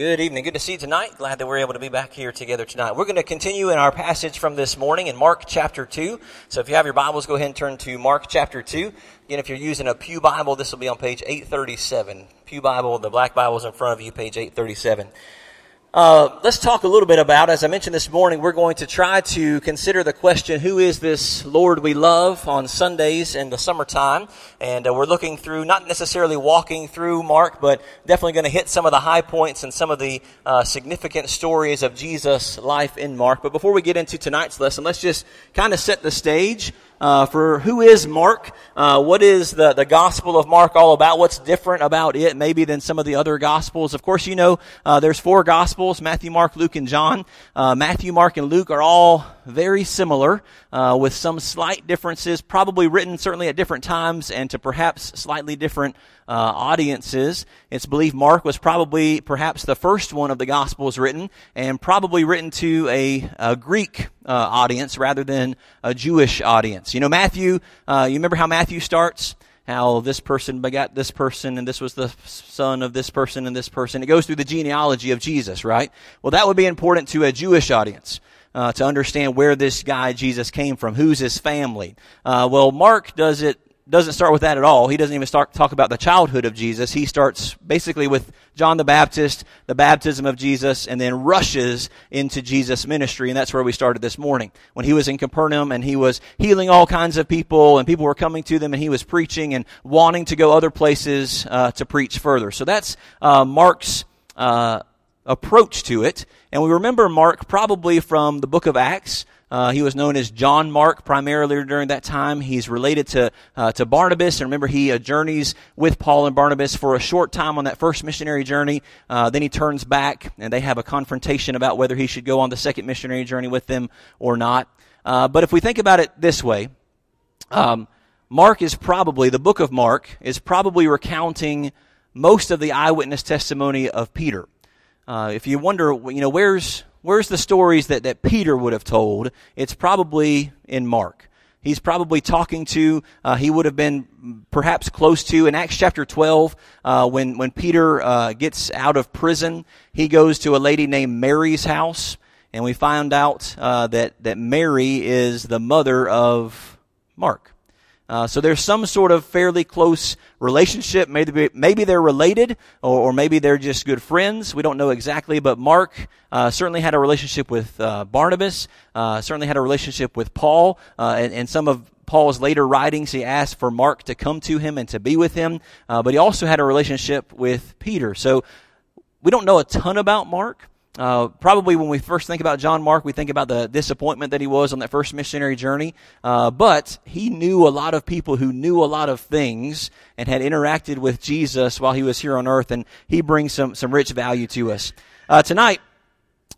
Good evening. Good to see you tonight. Glad that we're able to be back here together tonight. We're going to continue in our passage from this morning in Mark chapter 2. So if you have your Bibles, go ahead and turn to Mark chapter 2. Again, if you're using a Pew Bible, this will be on page 837. Pew Bible, the black Bible is in front of you, page 837. Uh, let's talk a little bit about, as I mentioned this morning, we're going to try to consider the question, who is this Lord we love on Sundays in the summertime? And uh, we're looking through, not necessarily walking through Mark, but definitely going to hit some of the high points and some of the uh, significant stories of Jesus' life in Mark. But before we get into tonight's lesson, let's just kind of set the stage uh, for who is Mark, uh, what is the, the Gospel of Mark all about, what's different about it maybe than some of the other Gospels. Of course, you know uh, there's four Gospels, Matthew, Mark, Luke, and John. Uh, Matthew, Mark, and Luke are all very similar uh, with some slight differences, probably written certainly at different times and to perhaps slightly different uh, audiences. It's believed Mark was probably perhaps the first one of the Gospels written, and probably written to a, a Greek uh, audience rather than a Jewish audience. You know, Matthew, uh, you remember how Matthew starts? How this person begat this person, and this was the son of this person and this person. It goes through the genealogy of Jesus, right? Well, that would be important to a Jewish audience. Uh, to understand where this guy Jesus came from, who's his family. Uh, well, Mark does it doesn't start with that at all. He doesn't even start talk about the childhood of Jesus. He starts basically with John the Baptist, the baptism of Jesus, and then rushes into Jesus' ministry. And that's where we started this morning. When he was in Capernaum and he was healing all kinds of people and people were coming to them and he was preaching and wanting to go other places uh, to preach further. So that's uh, Mark's uh, approach to it. And we remember Mark probably from the book of Acts. Uh, he was known as John Mark primarily during that time. He's related to uh, to Barnabas, and remember he uh, journeys with Paul and Barnabas for a short time on that first missionary journey. Uh, then he turns back, and they have a confrontation about whether he should go on the second missionary journey with them or not. Uh, but if we think about it this way, um, Mark is probably the book of Mark is probably recounting most of the eyewitness testimony of Peter. Uh, if you wonder, you know, where's where's the stories that, that Peter would have told? It's probably in Mark. He's probably talking to, uh, he would have been perhaps close to, in Acts chapter 12, uh, when, when Peter uh, gets out of prison, he goes to a lady named Mary's house, and we find out uh, that, that Mary is the mother of Mark. Uh, so there's some sort of fairly close relationship. Maybe, maybe they're related, or, or, maybe they're just good friends. We don't know exactly. But Mark uh, certainly had a relationship with uh, Barnabas. Uh, certainly had a relationship with Paul. Uh, and, and, some of Paul's later writings, he asked for Mark to come to him and to be with him. But he also had a relationship with Peter. So we don't know a ton about Mark. Uh, probably when we first think about John Mark, we think about the disappointment that he was on that first missionary journey. Uh, but he knew a lot of people who knew a lot of things and had interacted with Jesus while he was here on earth, and he brings some, some rich value to us. Uh, tonight,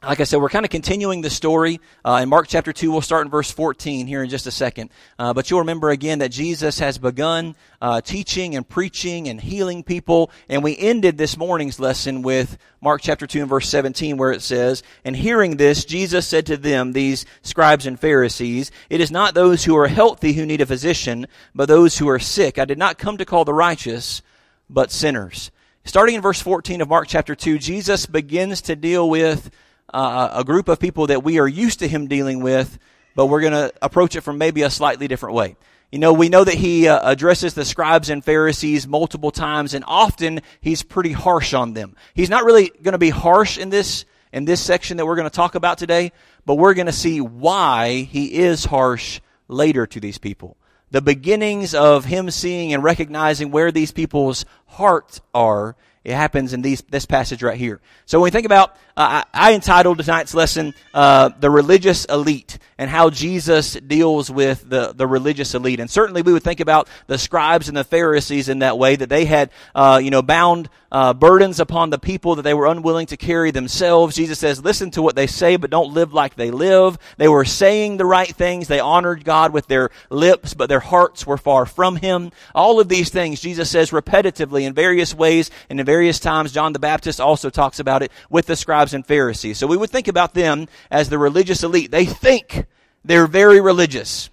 like I said, we're kind of continuing the story. Uh, in Mark chapter 2, we'll start in verse 14 here in just a second. Uh, but you'll remember again that Jesus has begun uh, teaching and preaching and healing people. And we ended this morning's lesson with Mark chapter 2 and verse 17 where it says, And hearing this, Jesus said to them, these scribes and Pharisees, It is not those who are healthy who need a physician, but those who are sick. I did not come to call the righteous, but sinners. Starting in verse 14 of Mark chapter 2, Jesus begins to deal with uh, a group of people that we are used to him dealing with, but we're going to approach it from maybe a slightly different way. You know, we know that he uh, addresses the scribes and Pharisees multiple times, and often he's pretty harsh on them. He's not really going to be harsh in this in this section that we're going to talk about today, but we're going to see why he is harsh later to these people. The beginnings of him seeing and recognizing where these people's hearts are it happens in these, this passage right here. So when we think about, uh, I, I, entitled tonight's lesson, uh, The Religious Elite and how Jesus deals with the, the religious elite. And certainly we would think about the scribes and the Pharisees in that way, that they had, uh, you know, bound uh, burdens upon the people that they were unwilling to carry themselves. Jesus says, listen to what they say, but don't live like they live. They were saying the right things. They honored God with their lips, but their hearts were far from Him. All of these things, Jesus says repetitively in various ways and in various times. John the Baptist also talks about it with the scribes and Pharisees. So we would think about them as the religious elite. They think they're very religious.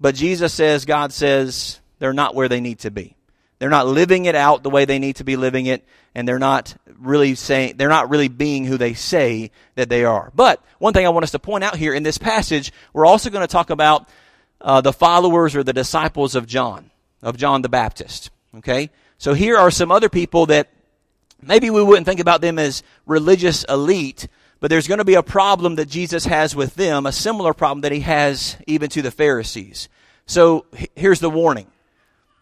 But Jesus says, God says, they're not where they need to be. they're not living it out the way they need to be living it, and they're not really saying, they're not really being who they say that they are. But one thing I want us to point out here in this passage, we're also going to talk about uh, the followers or the disciples of John, of John the Baptist. Okay? So here are some other people that maybe we wouldn't think about them as religious elite, but there's going to be a problem that Jesus has with them, a similar problem that he has even to the Pharisees. So here's the warning.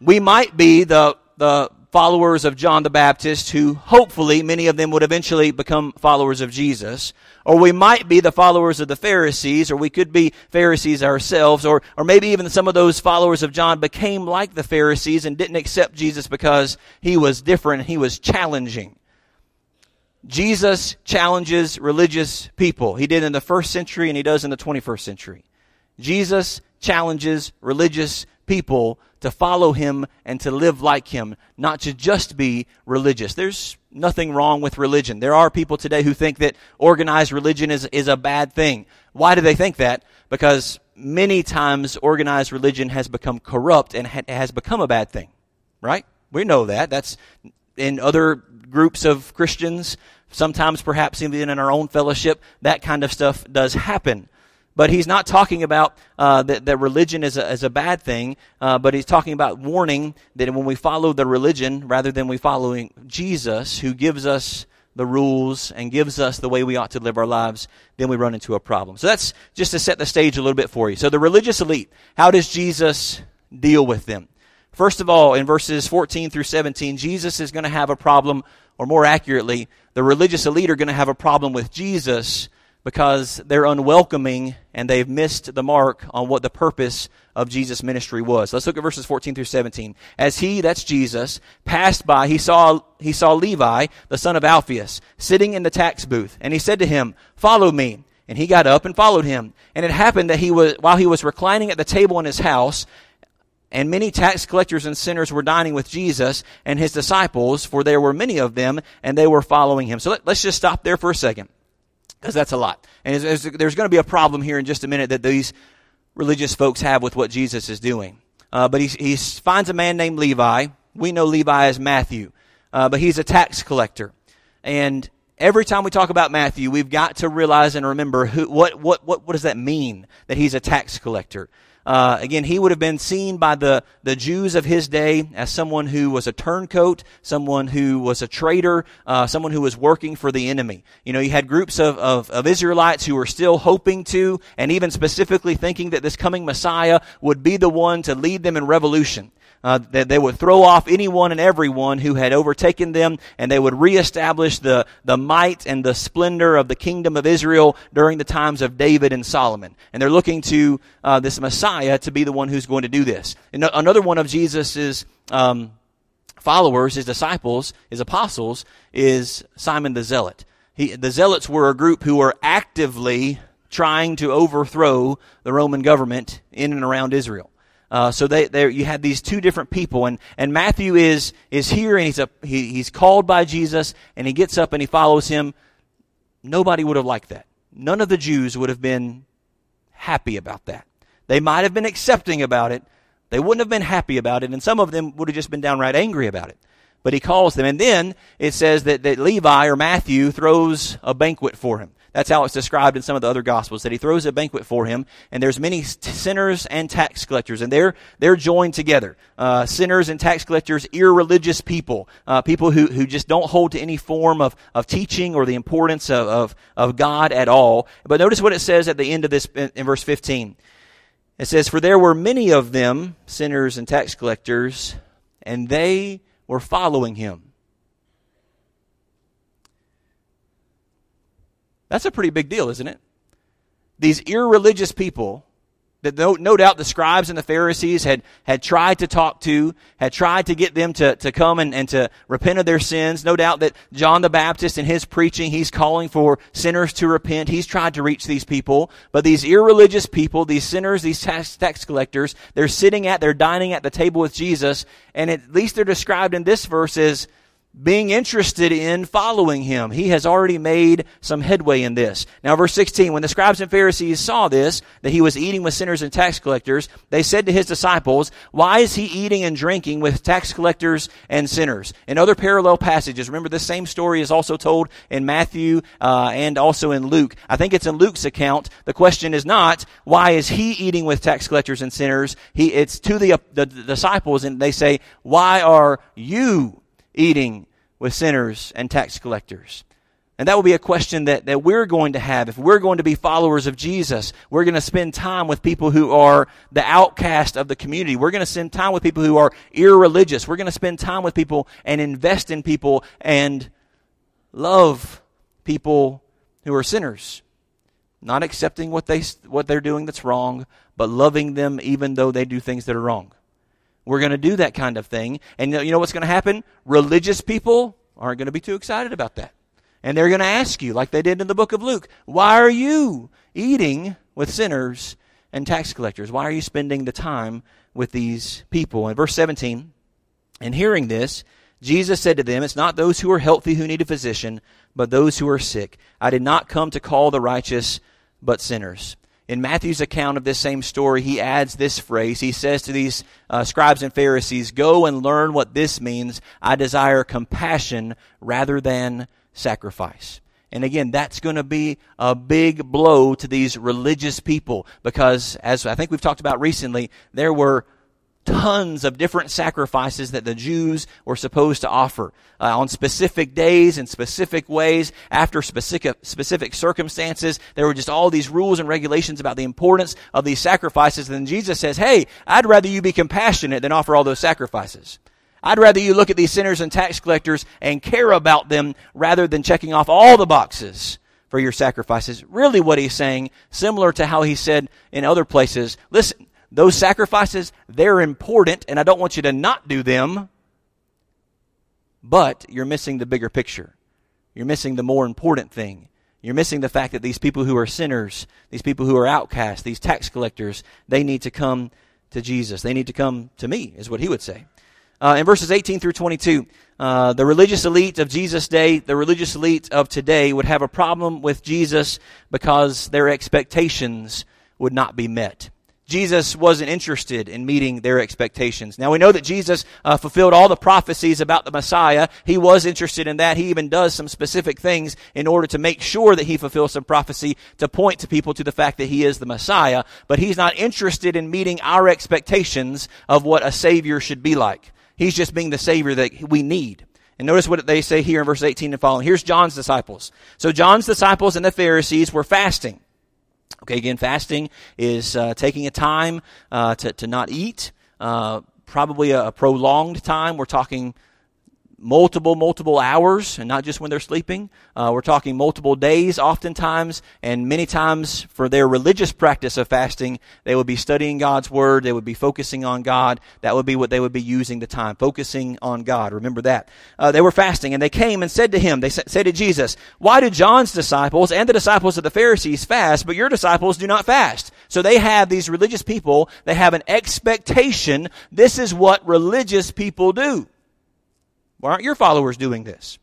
We might be the, the followers of John the Baptist who hopefully many of them would eventually become followers of Jesus. Or we might be the followers of the Pharisees, or we could be Pharisees ourselves, or, or maybe even some of those followers of John became like the Pharisees and didn't accept Jesus because he was different, he was challenging. Jesus challenges religious people. He did in the first century and he does in the 21st century. Jesus challenges religious people to follow him and to live like him, not to just be religious. There's nothing wrong with religion. There are people today who think that organized religion is, is a bad thing. Why do they think that? Because many times organized religion has become corrupt and ha- has become a bad thing. Right? We know that. That's in other groups of Christians. Sometimes perhaps even in our own fellowship, that kind of stuff does happen. But he's not talking about uh, that, that religion is a, is a bad thing, uh, but he's talking about warning that when we follow the religion rather than we following Jesus, who gives us the rules and gives us the way we ought to live our lives, then we run into a problem. So that's just to set the stage a little bit for you. So the religious elite, how does Jesus deal with them? First of all, in verses 14 through 17, Jesus is going to have a problem, or more accurately, the religious elite are going to have a problem with Jesus because they're unwelcoming and they've missed the mark on what the purpose of Jesus' ministry was. Let's look at verses 14 through 17. As he, that's Jesus, passed by, he saw, he saw Levi, the son of Alphaeus, sitting in the tax booth, and he said to him, Follow me. And he got up and followed him. And it happened that he was, while he was reclining at the table in his house, and many tax collectors and sinners were dining with Jesus and his disciples, for there were many of them, and they were following him. So let, us just stop there for a second because that's a lot. And there's, there's going to be a problem here in just a minute that these religious folks have with what Jesus is doing. Uh, but he, he finds a man named Levi. We know Levi as Matthew, uh, but he's a tax collector. And every time we talk about Matthew, we've got to realize and remember who, what, what, what, what does that mean that he's a tax collector? Uh, again, he would have been seen by the, the Jews of his day as someone who was a turncoat, someone who was a traitor, uh, someone who was working for the enemy. You know, you had groups of, of, of Israelites who were still hoping to, and even specifically thinking that this coming Messiah would be the one to lead them in revolution uh, that they would throw off anyone and everyone who had overtaken them, and they would reestablish the, the might and the splendor of the kingdom of Israel during the times of David and Solomon. And they're looking to uh, this Messiah to be the one who's going to do this. And another one of Jesus's um, followers, his disciples, his apostles, is Simon the Zealot. He, the Zealots were a group who were actively trying to overthrow the Roman government in and around Israel. Uh, so they, there you have these two different people, and, and Matthew is is here, and he's a, he, he's called by Jesus, and he gets up and he follows him. Nobody would have liked that. None of the Jews would have been happy about that. They might have been accepting about it. They wouldn't have been happy about it, and some of them would have just been downright angry about it. But he calls them, and then it says that, that Levi or Matthew throws a banquet for him. That's how it's described in some of the other gospels that he throws a banquet for him, and there's many sinners and tax collectors, and they're they're joined together. Uh, sinners and tax collectors, irreligious people, uh, people who who just don't hold to any form of of teaching or the importance of of, of God at all. But notice what it says at the end of this in, in verse 15. It says, "For there were many of them, sinners and tax collectors, and they were following him." That's a pretty big deal, isn't it? These irreligious people that no, no, doubt the scribes and the Pharisees had, had tried to talk to, had tried to get them to, to come and, and to repent of their sins. No doubt that John the Baptist in his preaching, he's calling for sinners to repent. He's tried to reach these people. But these irreligious people, these sinners, these tax, tax collectors, they're sitting at, they're dining at the table with Jesus, and at least they're described in this verse as being interested in following him. He has already made some headway in this. Now, verse 16, when the scribes and Pharisees saw this, that he was eating with sinners and tax collectors, they said to his disciples, Why is he eating and drinking with tax collectors and sinners? In other parallel passages, remember this same story is also told in Matthew uh, and also in Luke. I think it's in Luke's account. The question is not, Why is he eating with tax collectors and sinners? He, it's to the, the, the disciples, and they say, Why are you eating with sinners and tax collectors? And that will be a question that, that we're going to have. If we're going to be followers of Jesus, we're going to spend time with people who are the outcast of the community. We're going to spend time with people who are irreligious. We're going to spend time with people and invest in people and love people who are sinners. Not accepting what, they, what they're doing that's wrong, but loving them even though they do things that are wrong. We're going to do that kind of thing. And you know what's going to happen? Religious people aren't going to be too excited about that. And they're going to ask you, like they did in the book of Luke, why are you eating with sinners and tax collectors? Why are you spending the time with these people? In verse 17, and hearing this, Jesus said to them, It's not those who are healthy who need a physician, but those who are sick. I did not come to call the righteous, but sinners. In Matthew's account of this same story, he adds this phrase. He says to these uh, scribes and Pharisees, Go and learn what this means. I desire compassion rather than sacrifice. And again, that's going to be a big blow to these religious people because, as I think we've talked about recently, there were tons of different sacrifices that the Jews were supposed to offer uh, on specific days and specific ways after specific specific circumstances. There were just all these rules and regulations about the importance of these sacrifices. And then Jesus says, "Hey, I'd rather you be compassionate than offer all those sacrifices." I'd rather you look at these sinners and tax collectors and care about them rather than checking off all the boxes for your sacrifices. Really what he's saying, similar to how he said in other places, listen, those sacrifices, they're important, and I don't want you to not do them, but you're missing the bigger picture. You're missing the more important thing. You're missing the fact that these people who are sinners, these people who are outcasts, these tax collectors, they need to come to Jesus. They need to come to me, is what he would say. Uh, in verses 18 through 22, uh, the religious elite of Jesus' day, the religious elite of today would have a problem with Jesus because their expectations would not be met. Jesus wasn't interested in meeting their expectations. Now we know that Jesus uh, fulfilled all the prophecies about the Messiah. He was interested in that. He even does some specific things in order to make sure that he fulfills some prophecy to point to people to the fact that he is the Messiah. But he's not interested in meeting our expectations of what a Savior should be like. He's just being the Savior that we need. And notice what they say here in verse 18 and following. Here's John's disciples. So John's disciples and the Pharisees were fasting. Okay, again, fasting is uh, taking a time uh, to, to not eat, uh, probably a, a, prolonged time. We're talking multiple, multiple hours, and not just when they're sleeping. Uh, we're talking multiple days, oftentimes, and many times for their religious practice of fasting, they would be studying God's Word, they would be focusing on God. That would be what they would be using the time, focusing on God. Remember that. Uh, they were fasting, and they came and said to him, they said to Jesus, Why do John's disciples and the disciples of the Pharisees fast, but your disciples do not fast? So they have these religious people, they have an expectation. This is what religious people do. Why aren't your followers doing this?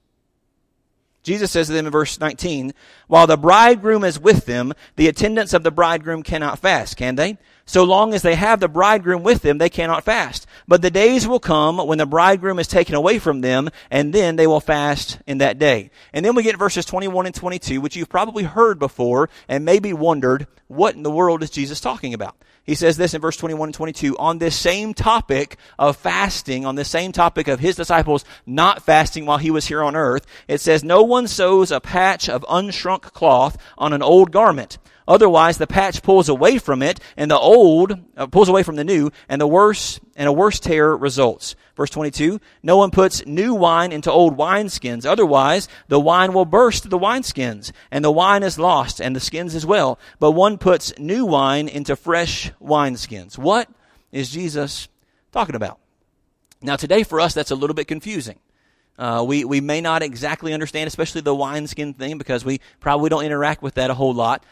Jesus says to them in verse 19, While the bridegroom is with them, the attendants of the bridegroom cannot fast, can they? So long as they have the bridegroom with them, they cannot fast. But the days will come when the bridegroom is taken away from them, and then they will fast in that day. And then we get verses 21 and 22, which you've probably heard before and maybe wondered, what in the world is Jesus talking about? He says this in verse 21 and 22 on this same topic of fasting, on this same topic of his disciples not fasting while he was here on earth. It says, No one sews a patch of unshrunk cloth on an old garment. Otherwise, the patch pulls away from it, and the old uh, pulls away from the new, and the worse and a worse tear results. Verse 22, no one puts new wine into old wineskins. Otherwise, the wine will burst the wineskins, and the wine is lost, and the skins as well. But one puts new wine into fresh wineskins. What is Jesus talking about? Now, today for us, that's a little bit confusing. Uh, we, we may not exactly understand, especially the wineskin thing, because we probably don't interact with that a whole lot.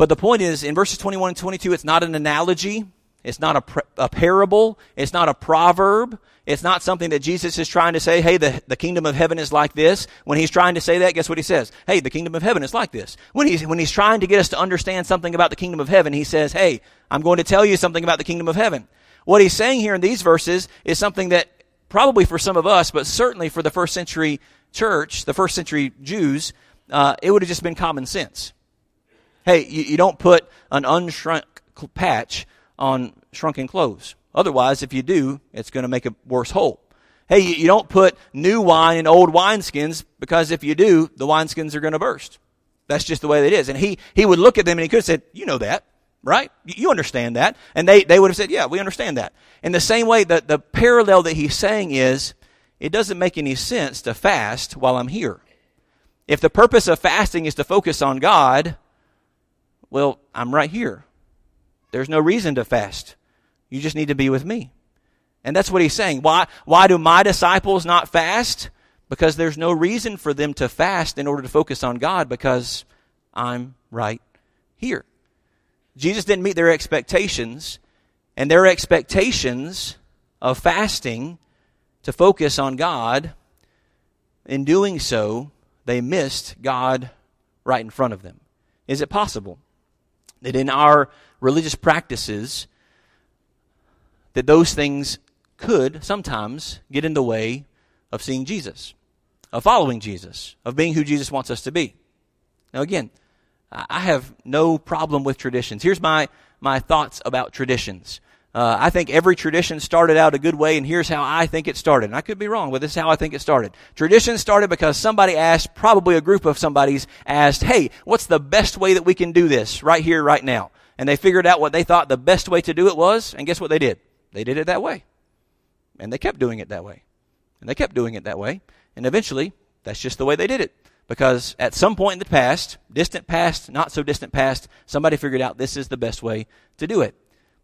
But the point is, in verses 21 and 22, it's not an analogy. It's not a, a parable. It's not a proverb. It's not something that Jesus is trying to say, hey, the, the kingdom of heaven is like this. When he's trying to say that, guess what he says? Hey, the kingdom of heaven is like this. When he's, when he's trying to get us to understand something about the kingdom of heaven, he says, hey, I'm going to tell you something about the kingdom of heaven. What he's saying here in these verses is something that probably for some of us, but certainly for the first century church, the first century Jews, uh, it would have just been common sense. Hey, you, you don't put an unshrunk patch on shrunken clothes. Otherwise, if you do, it's going to make a worse hole. Hey, you, you don't put new wine in old wineskins because if you do, the wineskins are going to burst. That's just the way it is. And he, he would look at them and he could have said, you know that, right? You understand that. And they, they would have said, yeah, we understand that. In the same way, the, the parallel that he's saying is, it doesn't make any sense to fast while I'm here. If the purpose of fasting is to focus on God, well, I'm right here. There's no reason to fast. You just need to be with me. And that's what he's saying. Why, why do my disciples not fast? Because there's no reason for them to fast in order to focus on God because I'm right here. Jesus didn't meet their expectations, and their expectations of fasting to focus on God, in doing so, they missed God right in front of them. Is it possible that in our religious practices, that those things could sometimes get in the way of seeing Jesus, of following Jesus, of being who Jesus wants us to be. Now, again, I have no problem with traditions. Here's my, my thoughts about traditions. Uh, I think every tradition started out a good way, and here's how I think it started. And I could be wrong, but this is how I think it started. Tradition started because somebody asked, probably a group of somebody's asked, hey, what's the best way that we can do this right here, right now? And they figured out what they thought the best way to do it was, and guess what they did? They did it that way. And they kept doing it that way. And they kept doing it that way. And eventually, that's just the way they did it. Because at some point in the past, distant past, not so distant past, somebody figured out this is the best way to do it.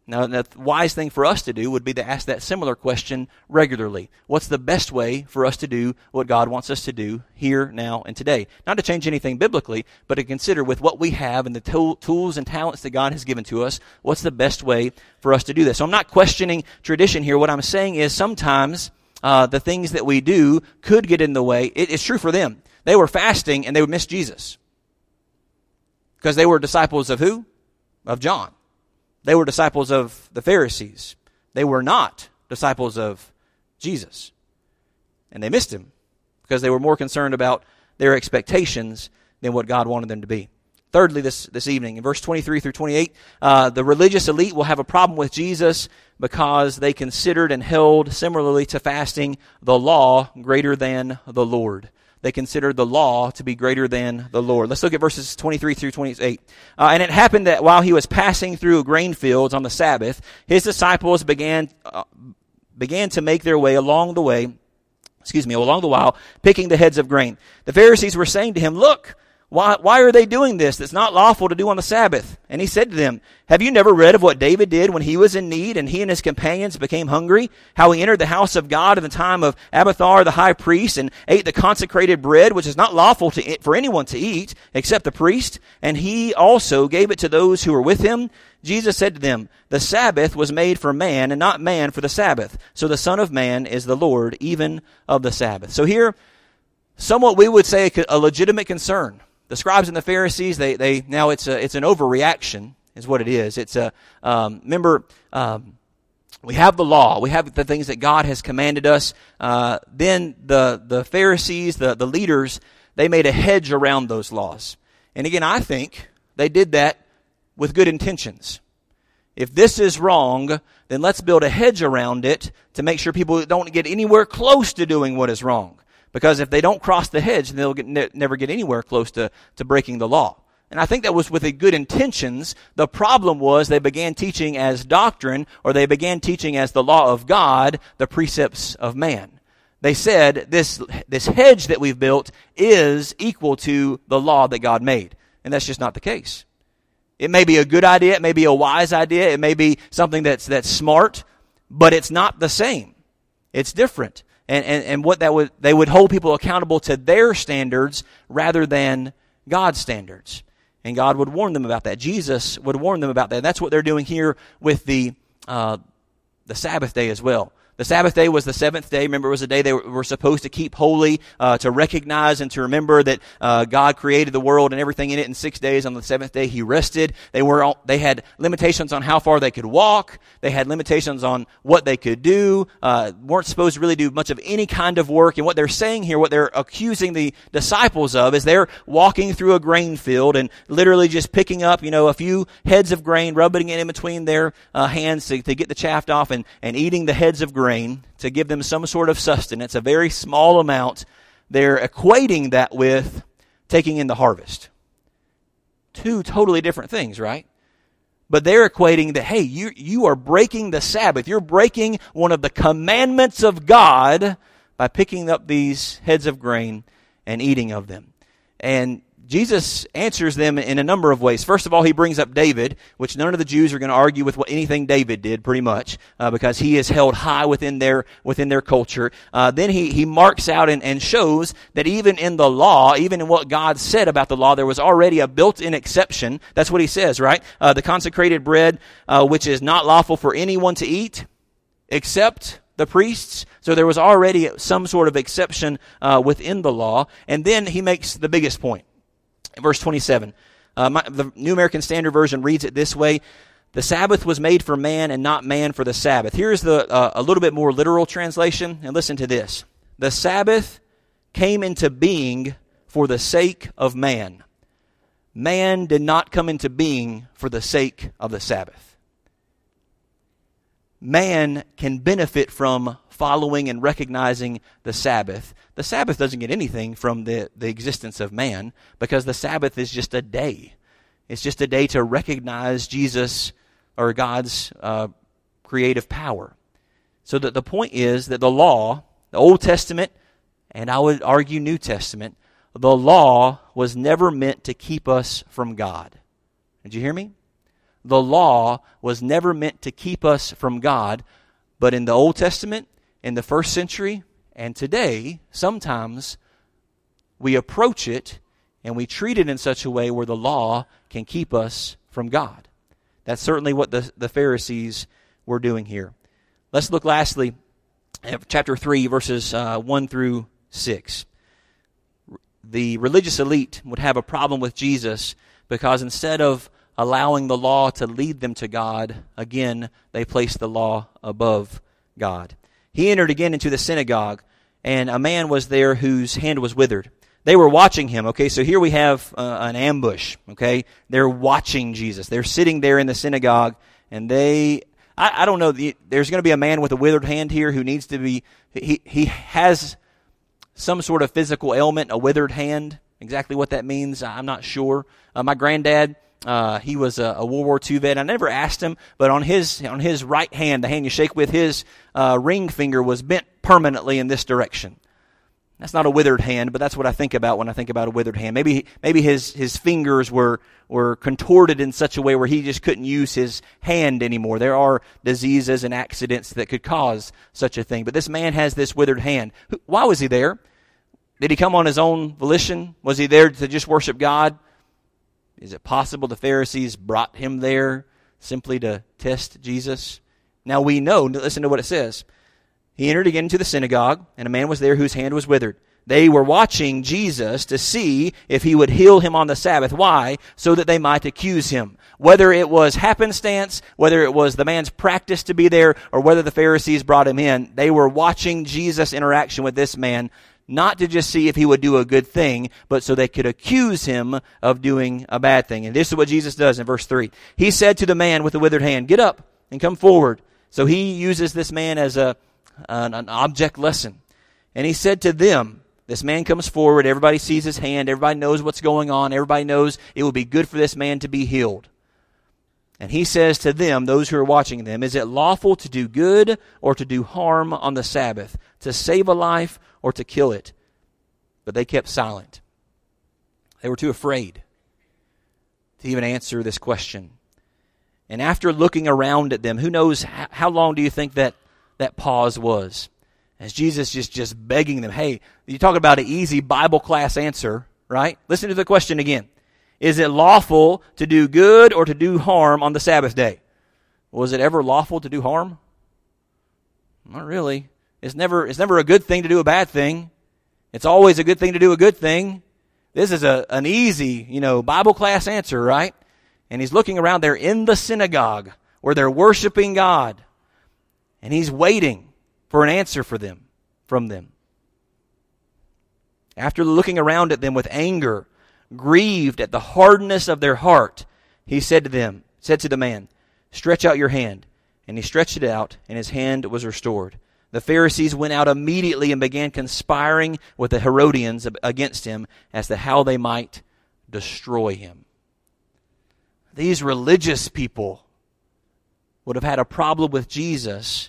Now, the wise thing for us to do would be to ask that similar question regularly. What's the best way for us to do what God wants us to do here, now, and today? Not to change anything biblically, but to consider with what we have and the tool, tools and talents that God has given to us, what's the best way for us to do this? So I'm not questioning tradition here. What I'm saying is sometimes uh, the things that we do could get in the way. It, it's true for them. They were fasting and they would miss Jesus. Because they were disciples of who? Of John. They were disciples of the Pharisees. They were not disciples of Jesus. And they missed him because they were more concerned about their expectations than what God wanted them to be. Thirdly, this, this evening, in verse 23 through 28, uh, the religious elite will have a problem with Jesus because they considered and held, similarly to fasting, the law greater than the Lord they considered the law to be greater than the Lord. Let's look at verses 23 through 28. Uh, and it happened that while he was passing through grain fields on the Sabbath, his disciples began, uh, began to make their way along the way, excuse me, along the while, picking the heads of grain. The Pharisees were saying to him, look, why, why are they doing this that's not lawful to do on the Sabbath? And he said to them, Have you never read of what David did when he was in need and he and his companions became hungry? How he entered the house of God in the time of Abiathar the high priest and ate the consecrated bread, which is not lawful to, for anyone to eat except the priest, and he also gave it to those who were with him? Jesus said to them, The Sabbath was made for man and not man for the Sabbath. So the Son of Man is the Lord even of the Sabbath. So here, somewhat we would say a legitimate concern the scribes and the Pharisees, they, they now it's a, it's an overreaction, is what it is. It's a, um, remember, um, we have the law, we have the things that God has commanded us. Uh, then the, the Pharisees, the, the leaders, they made a hedge around those laws. And again, I think they did that with good intentions. If this is wrong, then let's build a hedge around it to make sure people don't get anywhere close to doing what is wrong. Because if they don't cross the hedge, they'll get, ne- never get anywhere close to, to breaking the law. And I think that was with the good intentions. The problem was they began teaching as doctrine, or they began teaching as the law of God, the precepts of man. They said this, this hedge that we've built is equal to the law that God made. And that's just not the case. It may be a good idea, it may be a wise idea, it may be something that's, that's smart, but it's not the same. It's different and, and, and what that would, they would hold people accountable to their standards rather than God's standards. And God would warn them about that. Jesus would warn them about that. That's what they're doing here with the, uh, the Sabbath day as well. The Sabbath day was the seventh day. Remember, it was a day they were supposed to keep holy, uh, to recognize and to remember that uh, God created the world and everything in it in six days. On the seventh day, He rested. They were all, they had limitations on how far they could walk. They had limitations on what they could do. Uh, weren't supposed to really do much of any kind of work. And what they're saying here, what they're accusing the disciples of, is they're walking through a grain field and literally just picking up, you know, a few heads of grain, rubbing it in between their uh, hands to, to get the chaff off, and, and eating the heads of grain grain to give them some sort of sustenance, a very small amount, they're equating that with taking in the harvest. Two totally different things, right? But they're equating that, hey, you, you are breaking the Sabbath. You're breaking one of the commandments of God by picking up these heads of grain and eating of them. And Jesus answers them in a number of ways. First of all, he brings up David, which none of the Jews are going to argue with what anything David did, pretty much, uh, because he is held high within their within their culture. Uh, then he he marks out and, and shows that even in the law, even in what God said about the law, there was already a built-in exception. That's what he says, right? Uh, the consecrated bread, uh, which is not lawful for anyone to eat, except the priests. So there was already some sort of exception uh, within the law. And then he makes the biggest point verse 27. Uh, my, the New American Standard Version reads it this way. The Sabbath was made for man and not man for the Sabbath. Here's the, uh, a little bit more literal translation, and listen to this. The Sabbath came into being for the sake of man. Man did not come into being for the sake of the Sabbath. Man can benefit from following and recognizing the Sabbath. The Sabbath doesn't get anything from the, the existence of man because the Sabbath is just a day. It's just a day to recognize Jesus or God's uh, creative power. So that the point is that the law, the Old Testament, and I would argue New Testament, the law was never meant to keep us from God. Did you hear me? The law was never meant to keep us from God, but in the Old Testament in the first century and today, sometimes we approach it and we treat it in such a way where the law can keep us from God. That's certainly what the, the Pharisees were doing here. Let's look lastly at chapter 3, verses uh, 1 through 6. The religious elite would have a problem with Jesus because instead of allowing the law to lead them to God, again, they placed the law above God. He entered again into the synagogue, and a man was there whose hand was withered. They were watching him, okay? So here we have uh, an ambush, okay? They're watching Jesus. They're sitting there in the synagogue, and they, I, I don't know, there's going to be a man with a withered hand here who needs to be, he, he has some sort of physical ailment, a withered hand. Exactly what that means, I'm not sure. Uh, my granddad, uh, he was a, a, World War II vet. I never asked him, but on his on his right hand, the hand you shake with, his uh, ring finger was bent permanently in this direction. That's not a withered hand, but that's what I think about when I think about a withered hand. Maybe maybe his his fingers were were contorted in such a way where he just couldn't use his hand anymore. There are diseases and accidents that could cause such a thing. But this man has this withered hand. Why was he there? Did he come on his own volition? Was he there to just worship God? Is it possible the Pharisees brought him there simply to test Jesus? Now we know, listen to what it says. He entered again into the synagogue, and a man was there whose hand was withered. They were watching Jesus to see if he would heal him on the Sabbath. Why? So that they might accuse him. Whether it was happenstance, whether it was the man's practice to be there, or whether the Pharisees brought him in, they were watching Jesus' interaction with this man not to just see if he would do a good thing, but so they could accuse him of doing a bad thing. And this is what Jesus does in verse 3. He said to the man with the withered hand, Get up and come forward. So he uses this man as a, an, an object lesson. And he said to them, this man comes forward, everybody sees his hand, everybody knows what's going on, everybody knows it would be good for this man to be healed. And he says to them, those who are watching them, Is it lawful to do good or to do harm on the Sabbath, to save a life or to kill it. But they kept silent. They were too afraid to even answer this question. And after looking around at them, who knows how, long do you think that that pause was? As Jesus just just begging them, hey, you talk about an easy Bible class answer, right? Listen to the question again. Is it lawful to do good or to do harm on the Sabbath day? Was it ever lawful to do harm? Not really. It's never, it's never a good thing to do a bad thing. It's always a good thing to do a good thing. This is a, an easy, you know, Bible class answer, right? And he's looking around there in the synagogue where they're worshiping God. And he's waiting for an answer for them, from them. After looking around at them with anger, grieved at the hardness of their heart, he said to them, said to the man, Stretch out your hand. And he stretched it out, and his hand was restored. The Pharisees went out immediately and began conspiring with the Herodians against him as to how they might destroy him. These religious people would have had a problem with Jesus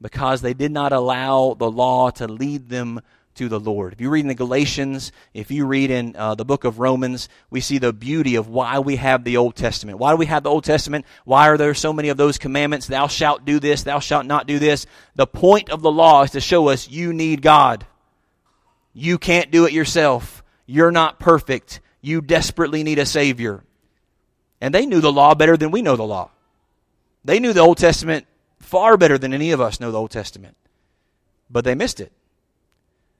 because they did not allow the law to lead them to the Lord. If you read in the Galatians, if you read in uh, the book of Romans, we see the beauty of why we have the Old Testament. Why do we have the Old Testament? Why are there so many of those commandments? Thou shalt do this, thou shalt not do this. The point of the law is to show us you need God. You can't do it yourself. You're not perfect. You desperately need a Savior. And they knew the law better than we know the law. They knew the Old Testament far better than any of us know the Old Testament. But they missed it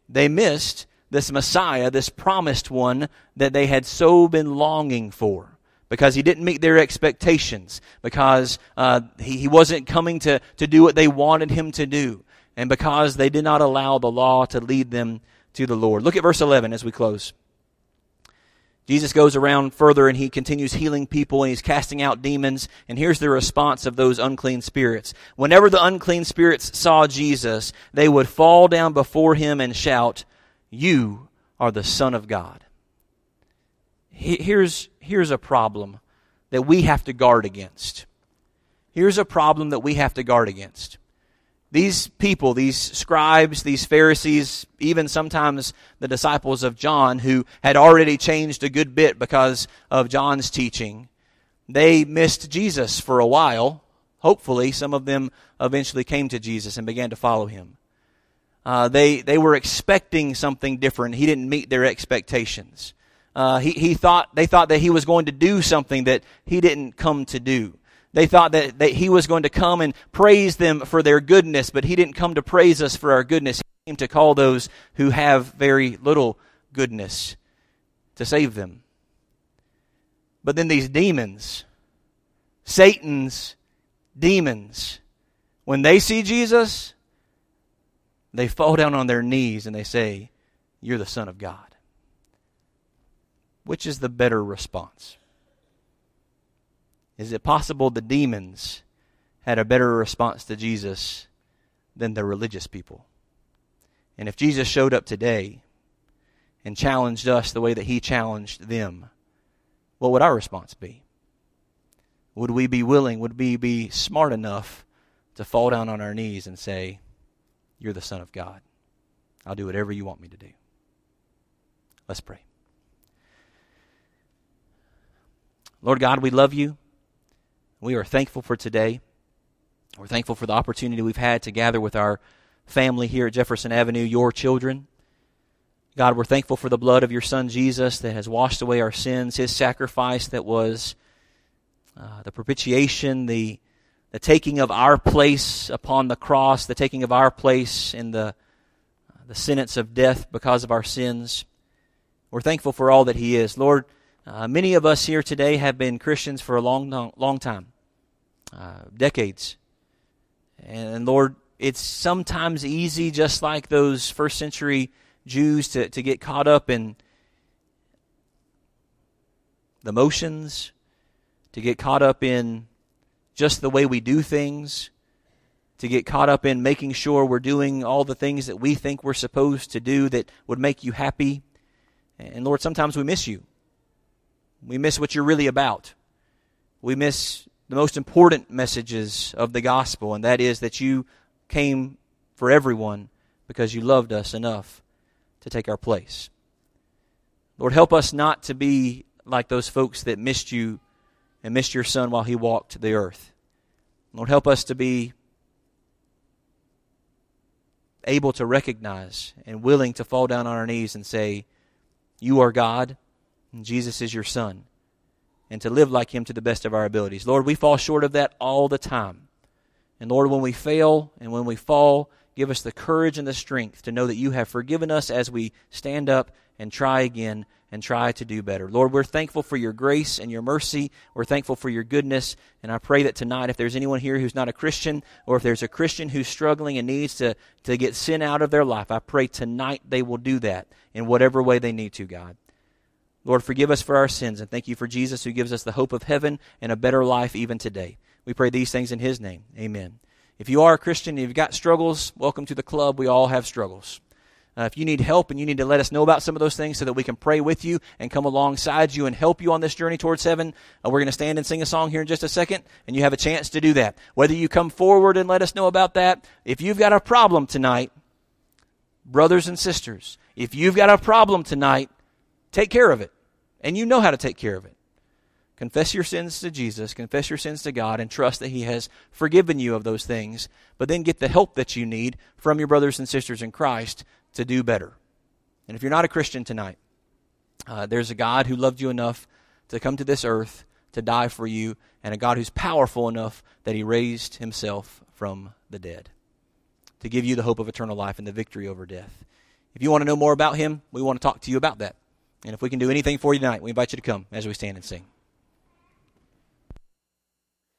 they missed this Messiah, this promised one that they had so been longing for. Because he didn't meet their expectations, because uh, he, he wasn't coming to, to do what they wanted him to do, and because they did not allow the law to lead them to the Lord. Look at verse 11 as we close. Jesus goes around further and he continues healing people and he's casting out demons. And here's the response of those unclean spirits. Whenever the unclean spirits saw Jesus, they would fall down before him and shout, You are the Son of God. Here's, here's a problem that we have to guard against. Here's a problem that we have to guard against these people, these scribes, these Pharisees, even sometimes the disciples of John, who had already changed a good bit because of John's teaching, they missed Jesus for a while. Hopefully, some of them eventually came to Jesus and began to follow him. Uh, they, they were expecting something different. He didn't meet their expectations. Uh, he, he thought, they thought that he was going to do something that he didn't come to do. They thought that, that he was going to come and praise them for their goodness, but he didn't come to praise us for our goodness. He came to call those who have very little goodness to save them. But then these demons, Satan's demons, when they see Jesus, they fall down on their knees and they say, You're the Son of God. Which is the better response? Is it possible the demons had a better response to Jesus than the religious people? And if Jesus showed up today and challenged us the way that he challenged them, what would our response be? Would we be willing, would we be smart enough to fall down on our knees and say, You're the Son of God? I'll do whatever you want me to do. Let's pray. Lord God, we love you. We are thankful for today. We're thankful for the opportunity we've had to gather with our family here at Jefferson Avenue, your children. God, we're thankful for the blood of your Son Jesus that has washed away our sins, his sacrifice that was uh, the propitiation, the, the taking of our place upon the cross, the taking of our place in the, uh, the sentence of death because of our sins. We're thankful for all that he is. Lord, uh, many of us here today have been Christians for a long, long, long time uh, decades. And Lord, it's sometimes easy, just like those first century Jews, to, to get caught up in the motions, to get caught up in just the way we do things, to get caught up in making sure we're doing all the things that we think we're supposed to do that would make you happy. And Lord, sometimes we miss you. We miss what you're really about. We miss the most important messages of the gospel, and that is that you came for everyone because you loved us enough to take our place. Lord, help us not to be like those folks that missed you and missed your son while he walked the earth. Lord, help us to be able to recognize and willing to fall down on our knees and say, You are God, and Jesus is your son and to live like Him to the best of our abilities. Lord, we fall short of that all the time. And Lord, when we fail and when we fall, give us the courage and the strength to know that you have forgiven us as we stand up and try again and try to do better. Lord, we're thankful for your grace and your mercy. We're thankful for your goodness. And I pray that tonight, if there's anyone here who's not a Christian, or if there's a Christian who's struggling and needs to, to get sin out of their life, I pray tonight they will do that in whatever way they need to, God. Lord, forgive us for our sins, and thank you for Jesus who gives us the hope of heaven and a better life even today. We pray these things in his name. Amen. If you are a Christian and you've got struggles, welcome to the club. We all have struggles. Uh, if you need help and you need to let us know about some of those things so that we can pray with you and come alongside you and help you on this journey towards heaven, uh, we're going to stand and sing a song here in just a second, and you have a chance to do that. Whether you come forward and let us know about that, if you've got a problem tonight, brothers and sisters, if you've got a problem tonight, take care of it. And you know how to take care of it. Confess your sins to Jesus, confess your sins to God, and trust that He has forgiven you of those things. But then get the help that you need from your brothers and sisters in Christ to do better. And if you're not a Christian tonight, uh, there's a God who loved you enough to come to this earth to die for you, and a God who's powerful enough that he raised himself from the dead to give you the hope of eternal life and the victory over death. If you want to know more about him, we want to talk to you about that. And if we can do anything for you tonight, we invite you to come as we stand and sing.